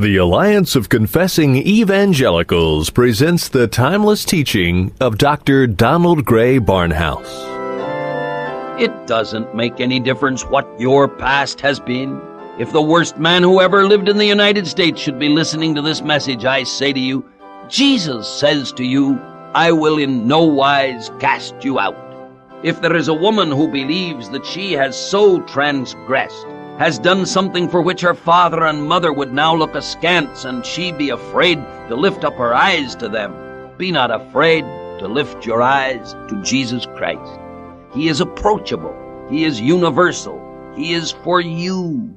The Alliance of Confessing Evangelicals presents the timeless teaching of Dr. Donald Grey Barnhouse. It doesn't make any difference what your past has been. If the worst man who ever lived in the United States should be listening to this message, I say to you, Jesus says to you, I will in no wise cast you out. If there is a woman who believes that she has so transgressed, has done something for which her father and mother would now look askance, and she be afraid to lift up her eyes to them. Be not afraid to lift your eyes to Jesus Christ. He is approachable. He is universal. He is for you.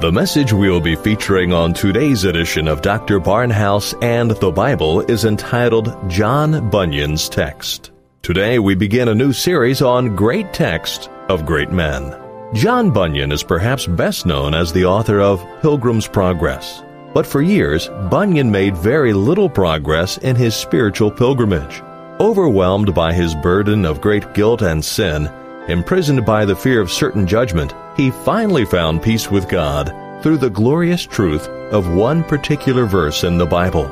The message we will be featuring on today's edition of Dr. Barnhouse and the Bible is entitled John Bunyan's Text. Today we begin a new series on Great Text of Great Men. John Bunyan is perhaps best known as the author of Pilgrim's Progress. But for years, Bunyan made very little progress in his spiritual pilgrimage. Overwhelmed by his burden of great guilt and sin, imprisoned by the fear of certain judgment, he finally found peace with God through the glorious truth of one particular verse in the Bible.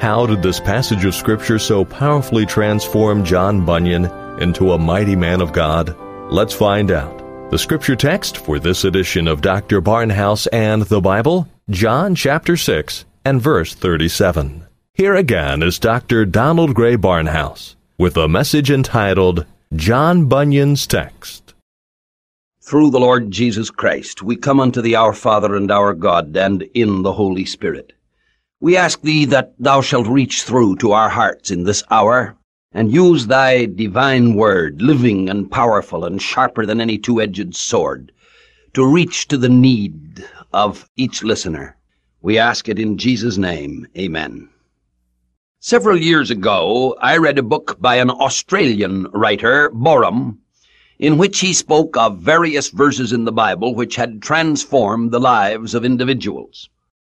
How did this passage of Scripture so powerfully transform John Bunyan into a mighty man of God? Let's find out. The scripture text for this edition of Dr. Barnhouse and the Bible, John chapter 6 and verse 37. Here again is Dr. Donald Grey Barnhouse with a message entitled John Bunyan's Text. Through the Lord Jesus Christ, we come unto thee, our Father and our God, and in the Holy Spirit. We ask thee that thou shalt reach through to our hearts in this hour, and use thy divine word, living and powerful and sharper than any two-edged sword, to reach to the need of each listener. We ask it in Jesus' name. Amen. Several years ago, I read a book by an Australian writer, Boreham, in which he spoke of various verses in the Bible which had transformed the lives of individuals.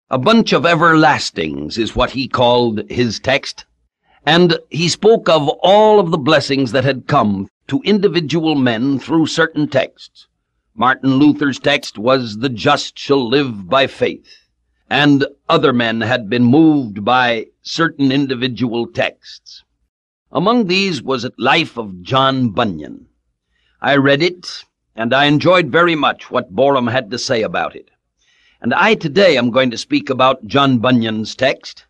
A bunch of everlastings is what he called his text, and he spoke of all of the blessings that had come to individual men through certain texts. Martin Luther's text was, The just shall live by faith and other men had been moved by certain individual texts. Among these was a life of John Bunyan. I read it, and I enjoyed very much what Boreham had to say about it. And I today am going to speak about John Bunyan's text.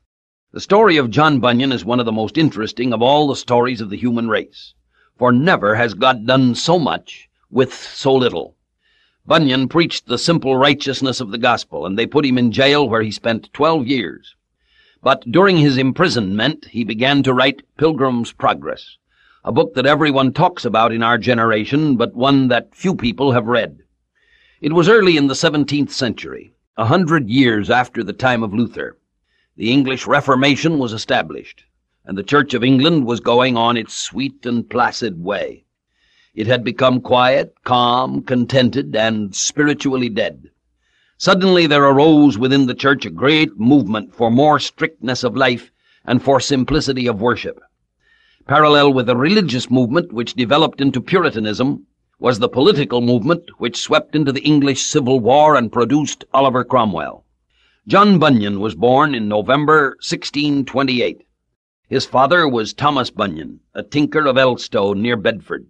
The story of John Bunyan is one of the most interesting of all the stories of the human race, for never has God done so much with so little. Bunyan preached the simple righteousness of the gospel, and they put him in jail where he spent twelve years. But during his imprisonment, he began to write Pilgrim's Progress, a book that everyone talks about in our generation, but one that few people have read. It was early in the 17th century, a hundred years after the time of Luther. The English Reformation was established, and the Church of England was going on its sweet and placid way. It had become quiet, calm, contented, and spiritually dead. Suddenly there arose within the church a great movement for more strictness of life and for simplicity of worship. Parallel with the religious movement which developed into Puritanism was the political movement which swept into the English Civil War and produced Oliver Cromwell. John Bunyan was born in November 1628. His father was Thomas Bunyan, a tinker of Elstow near Bedford.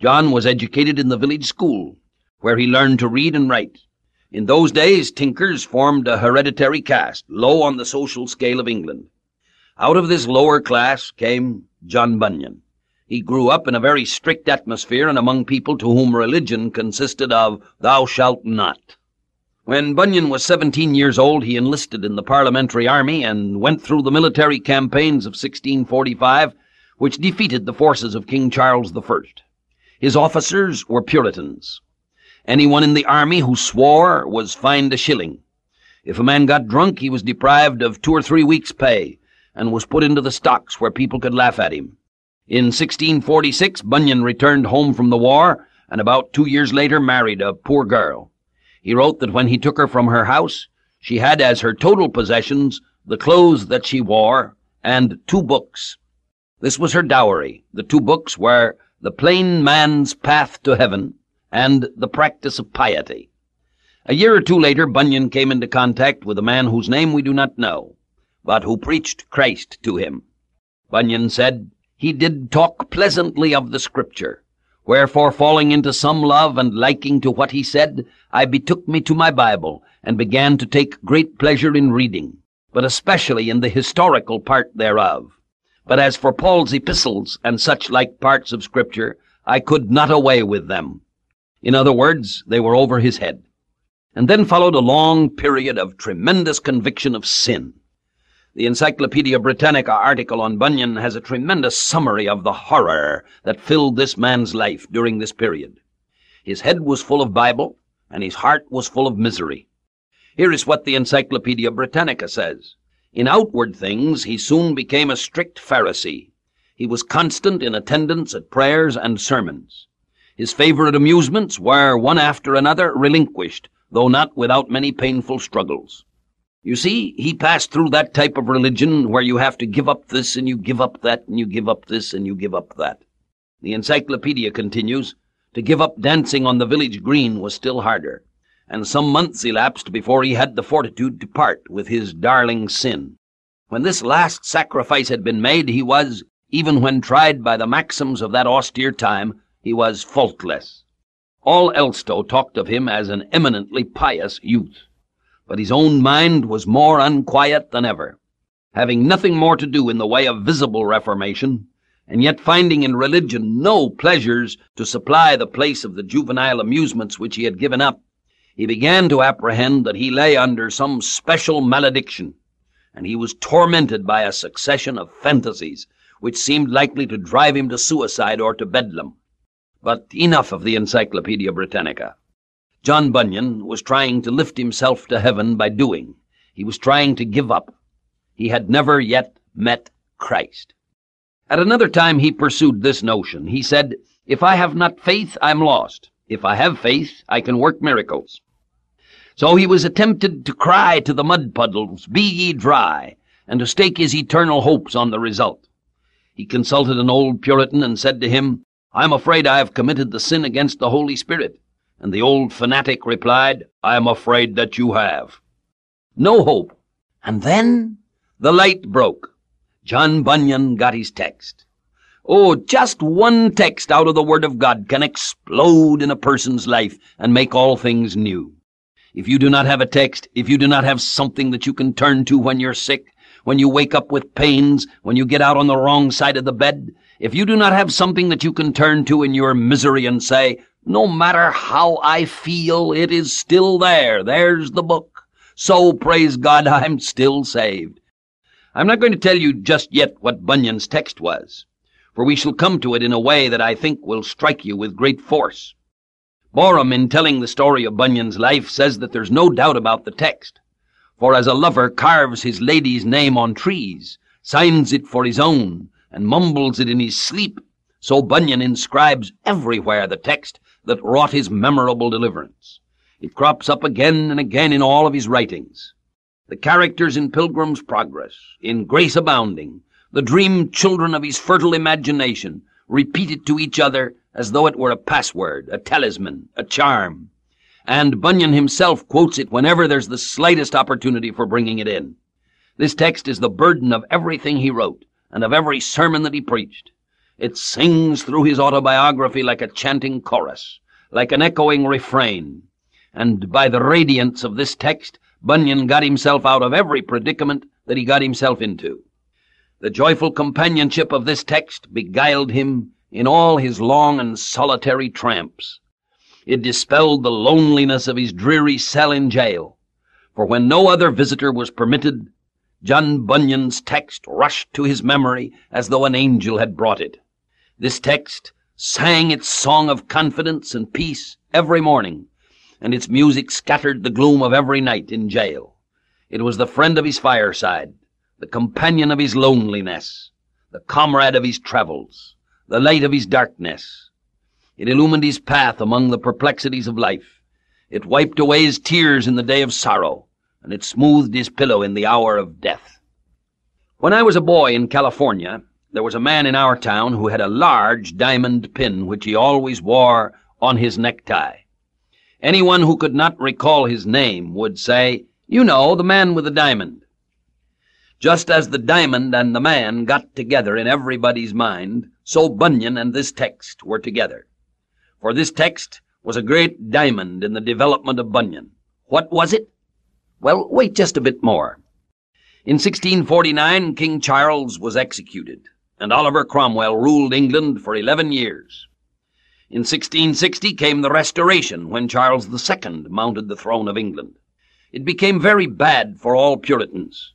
John was educated in the village school, where he learned to read and write. In those days, tinkers formed a hereditary caste, low on the social scale of England. Out of this lower class came John Bunyan. He grew up in a very strict atmosphere and among people to whom religion consisted of thou shalt not. When Bunyan was 17 years old, he enlisted in the Parliamentary Army and went through the military campaigns of 1645, which defeated the forces of King Charles I. His officers were Puritans. Anyone in the army who swore was fined a shilling. If a man got drunk, he was deprived of two or three weeks' pay and was put into the stocks where people could laugh at him. In 1646, Bunyan returned home from the war and about two years later married a poor girl. He wrote that when he took her from her house, she had as her total possessions the clothes that she wore and two books. This was her dowry. The two books were The Plain Man's Path to Heaven and The Practice of Piety. A year or two later, Bunyan came into contact with a man whose name we do not know, but who preached Christ to him. Bunyan said, He did talk pleasantly of the Scripture, Wherefore, falling into some love and liking to what he said, I betook me to my Bible, and began to take great pleasure in reading, but especially in the historical part thereof. But as for Paul's epistles and such like parts of Scripture, I could not away with them. In other words, they were over his head. And then followed a long period of tremendous conviction of sin. The Encyclopedia Britannica article on Bunyan has a tremendous summary of the horror that filled this man's life during this period. His head was full of Bible, and his heart was full of misery. Here is what the Encyclopedia Britannica says. In outward things, he soon became a strict Pharisee. He was constant in attendance at prayers and sermons. His favorite amusements were, one after another, relinquished, though not without many painful struggles. You see, he passed through that type of religion where you have to give up this and you give up that and you give up this and you give up that. The encyclopedia continues, to give up dancing on the village green was still harder, and some months elapsed before he had the fortitude to part with his darling sin. When this last sacrifice had been made, he was, even when tried by the maxims of that austere time, he was faultless. All Elstow talked of him as an eminently pious youth but his own mind was more unquiet than ever. Having nothing more to do in the way of visible reformation, and yet finding in religion no pleasures to supply the place of the juvenile amusements which he had given up, he began to apprehend that he lay under some special malediction, and he was tormented by a succession of fantasies which seemed likely to drive him to suicide or to bedlam. But enough of the Encyclopedia Britannica. John Bunyan was trying to lift himself to heaven by doing. He was trying to give up. He had never yet met Christ. At another time he pursued this notion. He said, If I have not faith, I'm lost. If I have faith, I can work miracles. So he was tempted to cry to the mud puddles, Be ye dry, and to stake his eternal hopes on the result. He consulted an old Puritan and said to him, I'm afraid I have committed the sin against the Holy Spirit. And the old fanatic replied, I am afraid that you have. No hope. And then the light broke. John Bunyan got his text. Oh, just one text out of the Word of God can explode in a person's life and make all things new. If you do not have a text, if you do not have something that you can turn to when you're sick, when you wake up with pains, when you get out on the wrong side of the bed, if you do not have something that you can turn to in your misery and say, no matter how I feel, it is still there. There's the book. So, praise God, I'm still saved. I'm not going to tell you just yet what Bunyan's text was, for we shall come to it in a way that I think will strike you with great force. Boreham, in telling the story of Bunyan's life, says that there's no doubt about the text. For as a lover carves his lady's name on trees, signs it for his own, and mumbles it in his sleep, so Bunyan inscribes everywhere the text that wrought his memorable deliverance. It crops up again and again in all of his writings. The characters in Pilgrim's Progress, in Grace Abounding, the dream children of his fertile imagination, repeat it to each other as though it were a password, a talisman, a charm. And Bunyan himself quotes it whenever there's the slightest opportunity for bringing it in. This text is the burden of everything he wrote, and of every sermon that he preached. It sings through his autobiography like a chanting chorus, like an echoing refrain. And by the radiance of this text, Bunyan got himself out of every predicament that he got himself into. The joyful companionship of this text beguiled him in all his long and solitary tramps. It dispelled the loneliness of his dreary cell in jail, for when no other visitor was permitted, John Bunyan's text rushed to his memory as though an angel had brought it. This text sang its song of confidence and peace every morning, and its music scattered the gloom of every night in jail. It was the friend of his fireside, the companion of his loneliness, the comrade of his travels, the light of his darkness. It illumined his path among the perplexities of life. It wiped away his tears in the day of sorrow, and it smoothed his pillow in the hour of death. When I was a boy in California, there was a man in our town who had a large diamond pin which he always wore on his necktie. Anyone who could not recall his name would say, You know, the man with the diamond. Just as the diamond and the man got together in everybody's mind, so Bunyan and this text were together. For this text was a great diamond in the development of Bunyan. What was it? Well, wait just a bit more. In 1649, King Charles was executed, and Oliver Cromwell ruled England for eleven years. In 1660 came the Restoration, when Charles II mounted the throne of England. It became very bad for all Puritans.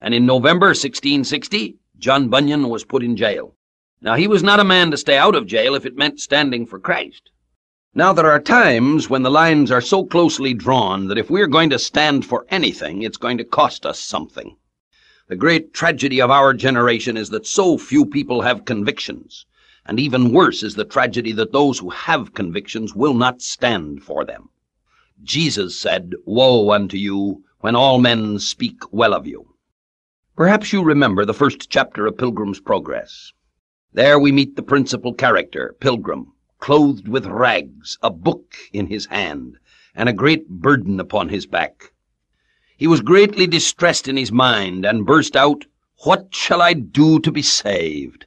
And in November 1660, John Bunyan was put in jail. Now, he was not a man to stay out of jail if it meant standing for Christ. Now, there are times when the lines are so closely drawn that if we're going to stand for anything, it's going to cost us something. The great tragedy of our generation is that so few people have convictions. And even worse is the tragedy that those who have convictions will not stand for them. Jesus said, Woe unto you when all men speak well of you. Perhaps you remember the first chapter of Pilgrim's Progress. There we meet the principal character, Pilgrim, clothed with rags, a book in his hand, and a great burden upon his back. He was greatly distressed in his mind, and burst out, What shall I do to be saved?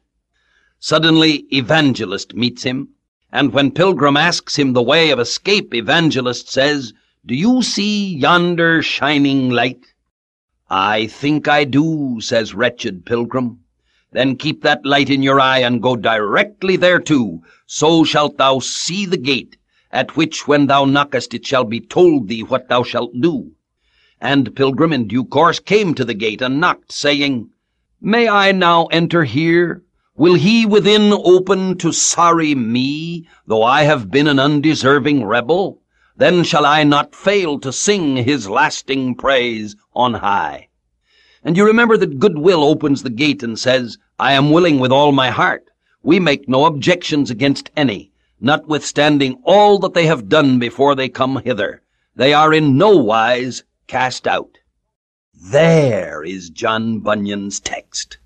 Suddenly Evangelist meets him, and when Pilgrim asks him the way of escape, Evangelist says, Do you see yonder shining light? I think I do, says wretched Pilgrim. Then keep that light in your eye and go directly thereto, so shalt thou see the gate, at which when thou knockest it shall be told thee what thou shalt do. And Pilgrim in due course came to the gate and knocked, saying, May I now enter here? Will he within open to sorry me, though I have been an undeserving rebel? Then shall I not fail to sing his lasting praise on high. And you remember that goodwill opens the gate and says, I am willing with all my heart. We make no objections against any, notwithstanding all that they have done before they come hither. They are in no wise cast out. There is John Bunyan's text.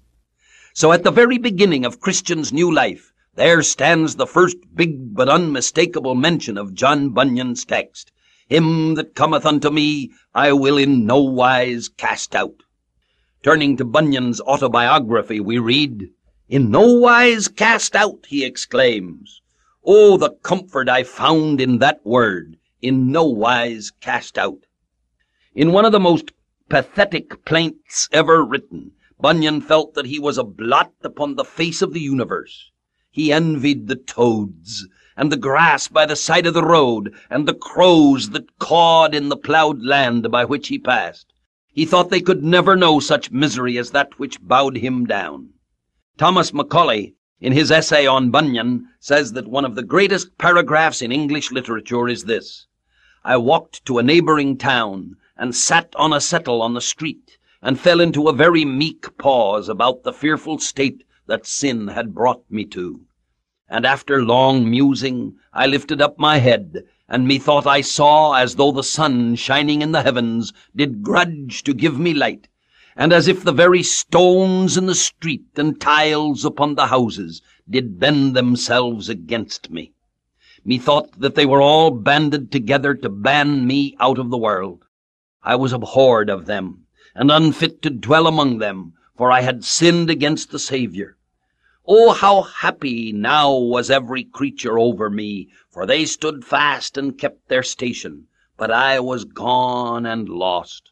So at the very beginning of Christian's new life, there stands the first big but unmistakable mention of John Bunyan's text. Him that cometh unto me, I will in no wise cast out. Turning to Bunyan's autobiography, we read, In no wise cast out, he exclaims. Oh, the comfort I found in that word, in no wise cast out. In one of the most pathetic plaints ever written, Bunyan felt that he was a blot upon the face of the universe. He envied the toads, and the grass by the side of the road, and the crows that cawed in the ploughed land by which he passed. He thought they could never know such misery as that which bowed him down. Thomas Macaulay, in his essay on Bunyan, says that one of the greatest paragraphs in English literature is this. I walked to a neighbouring town, and sat on a settle on the street, and fell into a very meek pause about the fearful state that sin had brought me to. And after long musing, I lifted up my head, and methought I saw as though the sun shining in the heavens did grudge to give me light, and as if the very stones in the street and tiles upon the houses did bend themselves against me. Methought that they were all banded together to ban me out of the world. I was abhorred of them, and unfit to dwell among them, for I had sinned against the Saviour. Oh, how happy now was every creature over me, for they stood fast and kept their station, but I was gone and lost.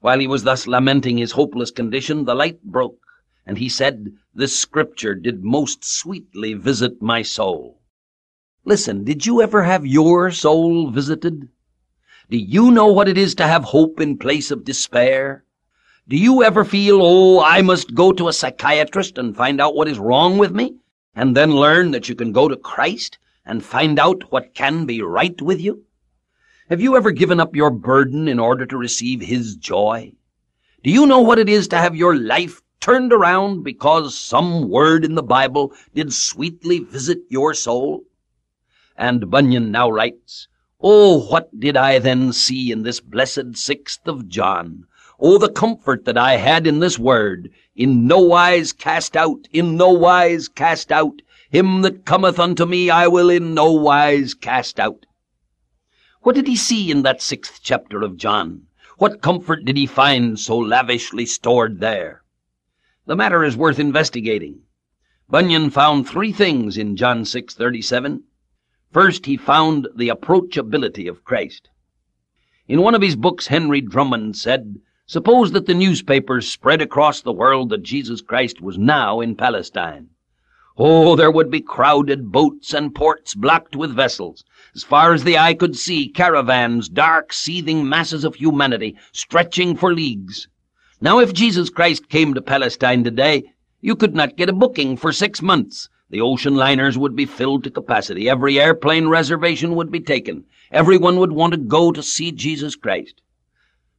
While he was thus lamenting his hopeless condition, the light broke, and he said, This scripture did most sweetly visit my soul. Listen, did you ever have your soul visited? Do you know what it is to have hope in place of despair? Do you ever feel, oh, I must go to a psychiatrist and find out what is wrong with me, and then learn that you can go to Christ and find out what can be right with you? Have you ever given up your burden in order to receive His joy? Do you know what it is to have your life turned around because some word in the Bible did sweetly visit your soul? And Bunyan now writes, Oh, what did I then see in this blessed sixth of John? Oh, the comfort that I had in this word, in no wise cast out, in no wise cast out. Him that cometh unto me I will in no wise cast out. What did he see in that sixth chapter of John? What comfort did he find so lavishly stored there? The matter is worth investigating. Bunyan found three things in John 6:37. First, he found the approachability of Christ. In one of his books, Henry Drummond said, Suppose that the newspapers spread across the world that Jesus Christ was now in Palestine. Oh, there would be crowded boats and ports blocked with vessels. As far as the eye could see, caravans, dark, seething masses of humanity, stretching for leagues. Now, if Jesus Christ came to Palestine today, you could not get a booking for six months. The ocean liners would be filled to capacity. Every airplane reservation would be taken. Everyone would want to go to see Jesus Christ.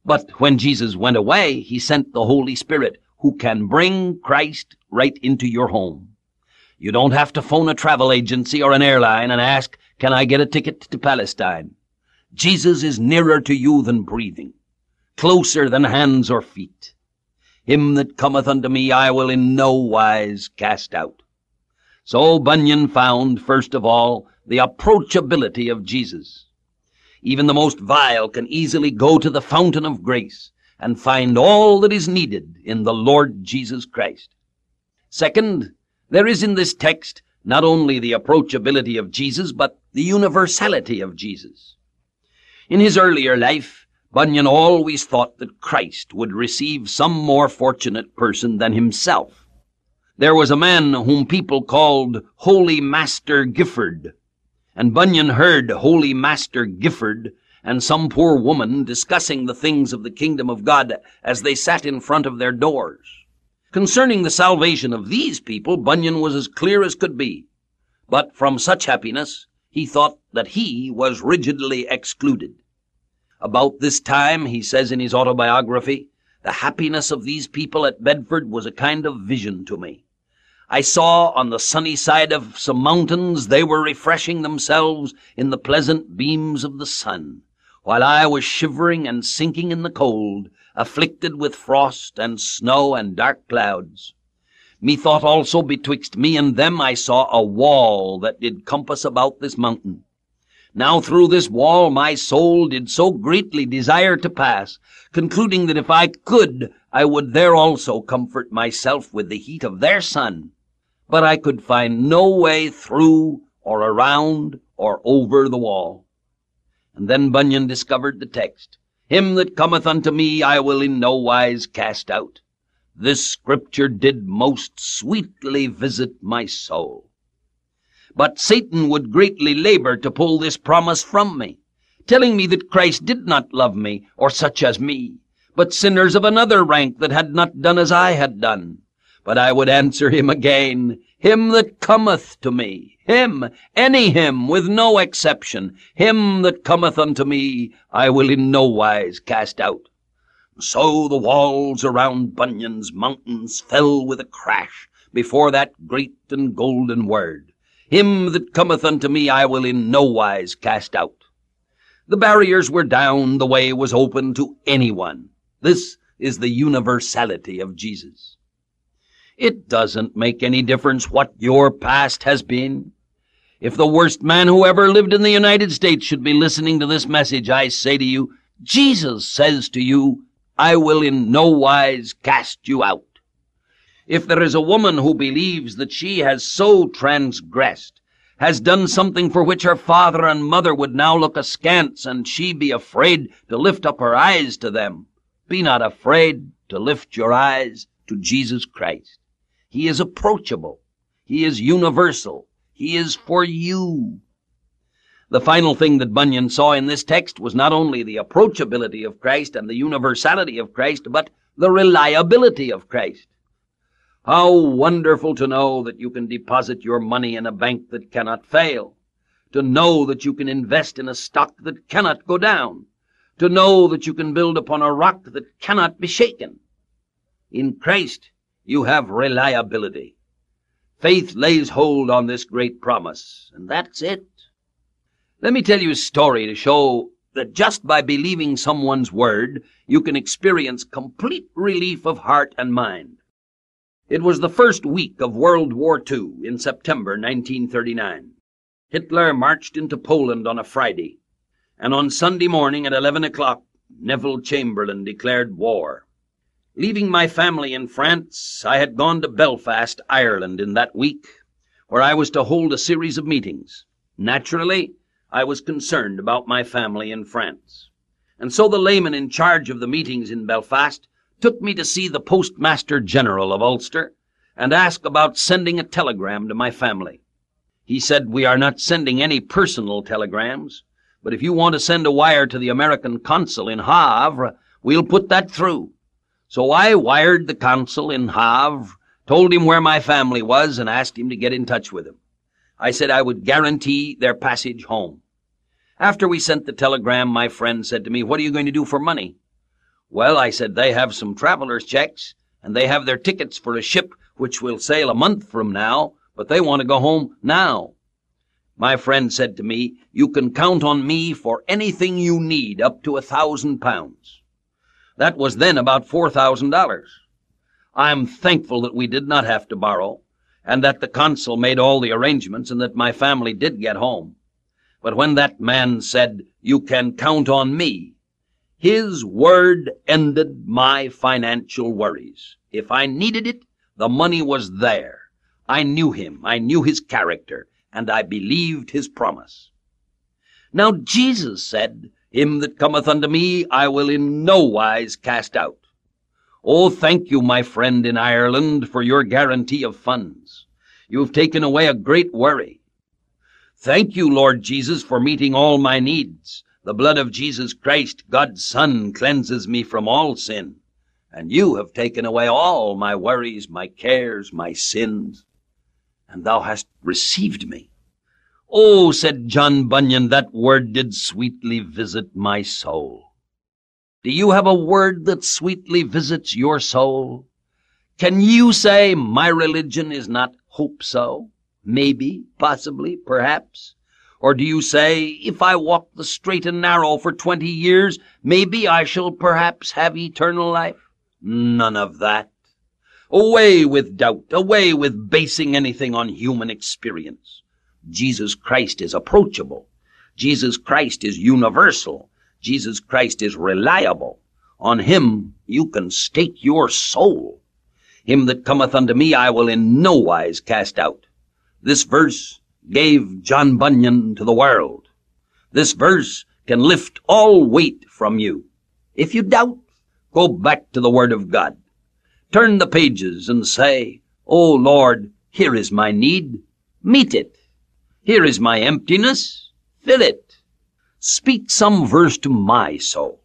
But when Jesus went away, he sent the Holy Spirit, who can bring Christ right into your home. You don't have to phone a travel agency or an airline and ask, Can I get a ticket to Palestine? Jesus is nearer to you than breathing, closer than hands or feet. Him that cometh unto me I will in no wise cast out. So Bunyan found, first of all, the approachability of Jesus. Even the most vile can easily go to the fountain of grace and find all that is needed in the Lord Jesus Christ. Second, there is in this text not only the approachability of Jesus, but the universality of Jesus. In his earlier life, Bunyan always thought that Christ would receive some more fortunate person than himself. There was a man whom people called Holy Master Gifford, and Bunyan heard Holy Master Gifford and some poor woman discussing the things of the kingdom of God as they sat in front of their doors. Concerning the salvation of these people, Bunyan was as clear as could be. But from such happiness, he thought that he was rigidly excluded. About this time, he says in his autobiography, the happiness of these people at Bedford was a kind of vision to me. I saw on the sunny side of some mountains they were refreshing themselves in the pleasant beams of the sun, while I was shivering and sinking in the cold, afflicted with frost and snow and dark clouds. Methought also betwixt me and them I saw a wall that did compass about this mountain. Now through this wall my soul did so greatly desire to pass, concluding that if I could, I would there also comfort myself with the heat of their sun but I could find no way through or around or over the wall. And then Bunyan discovered the text, Him that cometh unto me I will in no wise cast out. This scripture did most sweetly visit my soul. But Satan would greatly labor to pull this promise from me, telling me that Christ did not love me, or such as me, but sinners of another rank that had not done as I had done. But I would answer him again, Him that cometh to me, him, any him, with no exception, him that cometh unto me, I will in no wise cast out. So the walls around Bunyan's mountains fell with a crash before that great and golden word. Him that cometh unto me I will in no wise cast out. The barriers were down, the way was open to anyone. This is the universality of Jesus. It doesn't make any difference what your past has been. If the worst man who ever lived in the United States should be listening to this message, I say to you, Jesus says to you, I will in no wise cast you out. If there is a woman who believes that she has so transgressed, has done something for which her father and mother would now look askance, and she be afraid to lift up her eyes to them, be not afraid to lift your eyes to Jesus Christ. He is approachable. He is universal. He is for you. The final thing that Bunyan saw in this text was not only the approachability of Christ and the universality of Christ, but the reliability of Christ. How wonderful to know that you can deposit your money in a bank that cannot fail. To know that you can invest in a stock that cannot go down. To know that you can build upon a rock that cannot be shaken. In Christ, you have reliability. Faith lays hold on this great promise, and that's it. Let me tell you a story to show that just by believing someone's word, you can experience complete relief of heart and mind. It was the first week of World War II in September 1939. Hitler marched into Poland on a Friday, and on Sunday morning at 11 o'clock, Neville Chamberlain declared war. Leaving my family in France, I had gone to Belfast, Ireland in that week, where I was to hold a series of meetings. Naturally, I was concerned about my family in France. And so the layman in charge of the meetings in Belfast took me to see the Postmaster General of Ulster and ask about sending a telegram to my family. He said, We are not sending any personal telegrams, but if you want to send a wire to the American consul in Havre, we'll put that through. So I wired the consul in Havre, told him where my family was, and asked him to get in touch with him. I said I would guarantee their passage home. After we sent the telegram, my friend said to me, What are you going to do for money? Well, I said, they have some traveler's checks, and they have their tickets for a ship which will sail a month from now, but they want to go home now. My friend said to me, You can count on me for anything you need up to a thousand pounds. That was then about four thousand dollars. I'm thankful that we did not have to borrow and that the consul made all the arrangements and that my family did get home. But when that man said, You can count on me, his word ended my financial worries. If I needed it, the money was there. I knew him, I knew his character, and I believed his promise. Now Jesus said, Him that cometh unto me I will in no wise cast out. Oh, thank you, my friend in Ireland, for your guarantee of funds. You have taken away a great worry. Thank you, Lord Jesus, for meeting all my needs. The blood of Jesus Christ, God's Son, cleanses me from all sin. And you have taken away all my worries, my cares, my sins. And thou hast received me. Oh, said John Bunyan, that word did sweetly visit my soul. Do you have a word that sweetly visits your soul? Can you say, my religion is not hope so? Maybe, possibly, perhaps? Or do you say, if I walk the straight and narrow for twenty years, maybe I shall perhaps have eternal life? None of that. Away with doubt, away with basing anything on human experience. Jesus Christ is approachable. Jesus Christ is universal. Jesus Christ is reliable. On him you can stake your soul. Him that cometh unto me I will in no wise cast out. This verse gave John Bunyan to the world. This verse can lift all weight from you. If you doubt, go back to the Word of God. Turn the pages and say, O Lord, here is my need. Meet it. Here is my emptiness. Fill it. Speak some verse to my soul,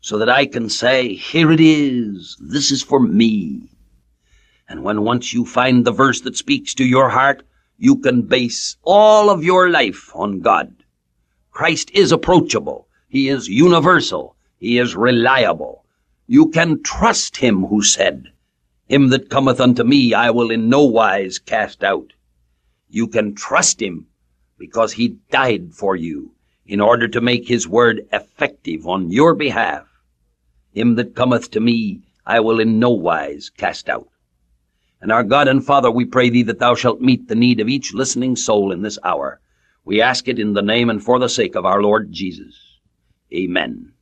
so that I can say, Here it is, this is for me. And when once you find the verse that speaks to your heart, you can base all of your life on God. Christ is approachable. He is universal. He is reliable. You can trust him who said, Him that cometh unto me I will in no wise cast out. You can trust him because he died for you in order to make his word effective on your behalf. Him that cometh to me I will in no wise cast out. And our God and Father, we pray thee that thou shalt meet the need of each listening soul in this hour. We ask it in the name and for the sake of our Lord Jesus. Amen.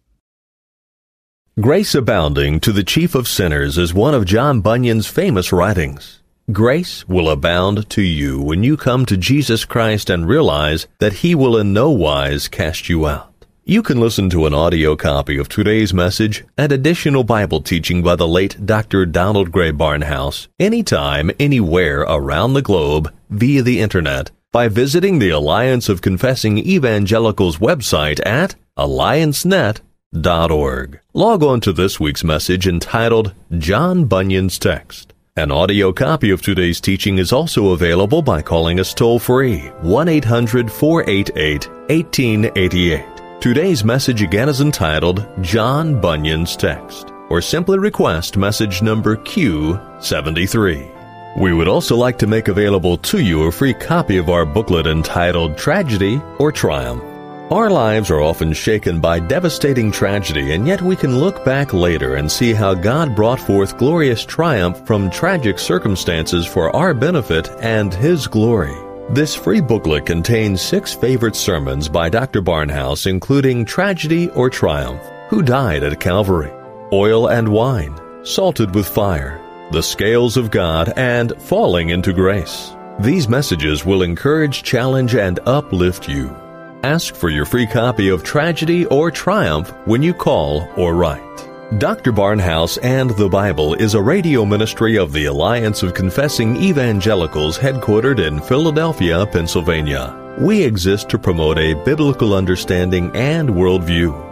Grace Abounding to the Chief of Sinners is one of John Bunyan's famous writings. Grace will abound to you when you come to Jesus Christ and realize that He will in no wise cast you out. You can listen to an audio copy of today's message and additional Bible teaching by the late Dr. Donald Grey Barnhouse anytime, anywhere around the globe via the internet by visiting the Alliance of Confessing Evangelicals website at alliancenet.org. Log on to this week's message entitled John Bunyan's Text. An audio copy of today's teaching is also available by calling us toll free 1 800 488 1888. Today's message again is entitled John Bunyan's Text, or simply request message number Q73. We would also like to make available to you a free copy of our booklet entitled Tragedy or Triumph. Our lives are often shaken by devastating tragedy, and yet we can look back later and see how God brought forth glorious triumph from tragic circumstances for our benefit and His glory. This free booklet contains six favorite sermons by Dr. Barnhouse, including Tragedy or Triumph, Who Died at Calvary, Oil and Wine, Salted with Fire, The Scales of God, and Falling into Grace. These messages will encourage, challenge, and uplift you. Ask for your free copy of Tragedy or Triumph when you call or write. Dr. Barnhouse and the Bible is a radio ministry of the Alliance of Confessing Evangelicals headquartered in Philadelphia, Pennsylvania. We exist to promote a biblical understanding and worldview.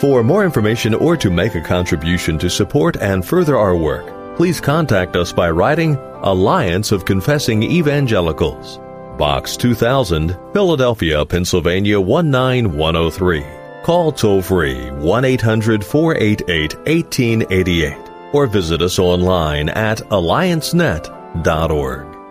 For more information or to make a contribution to support and further our work, please contact us by writing Alliance of Confessing Evangelicals, Box 2000, Philadelphia, Pennsylvania 19103. Call toll free 1 800 488 1888 or visit us online at alliancenet.org.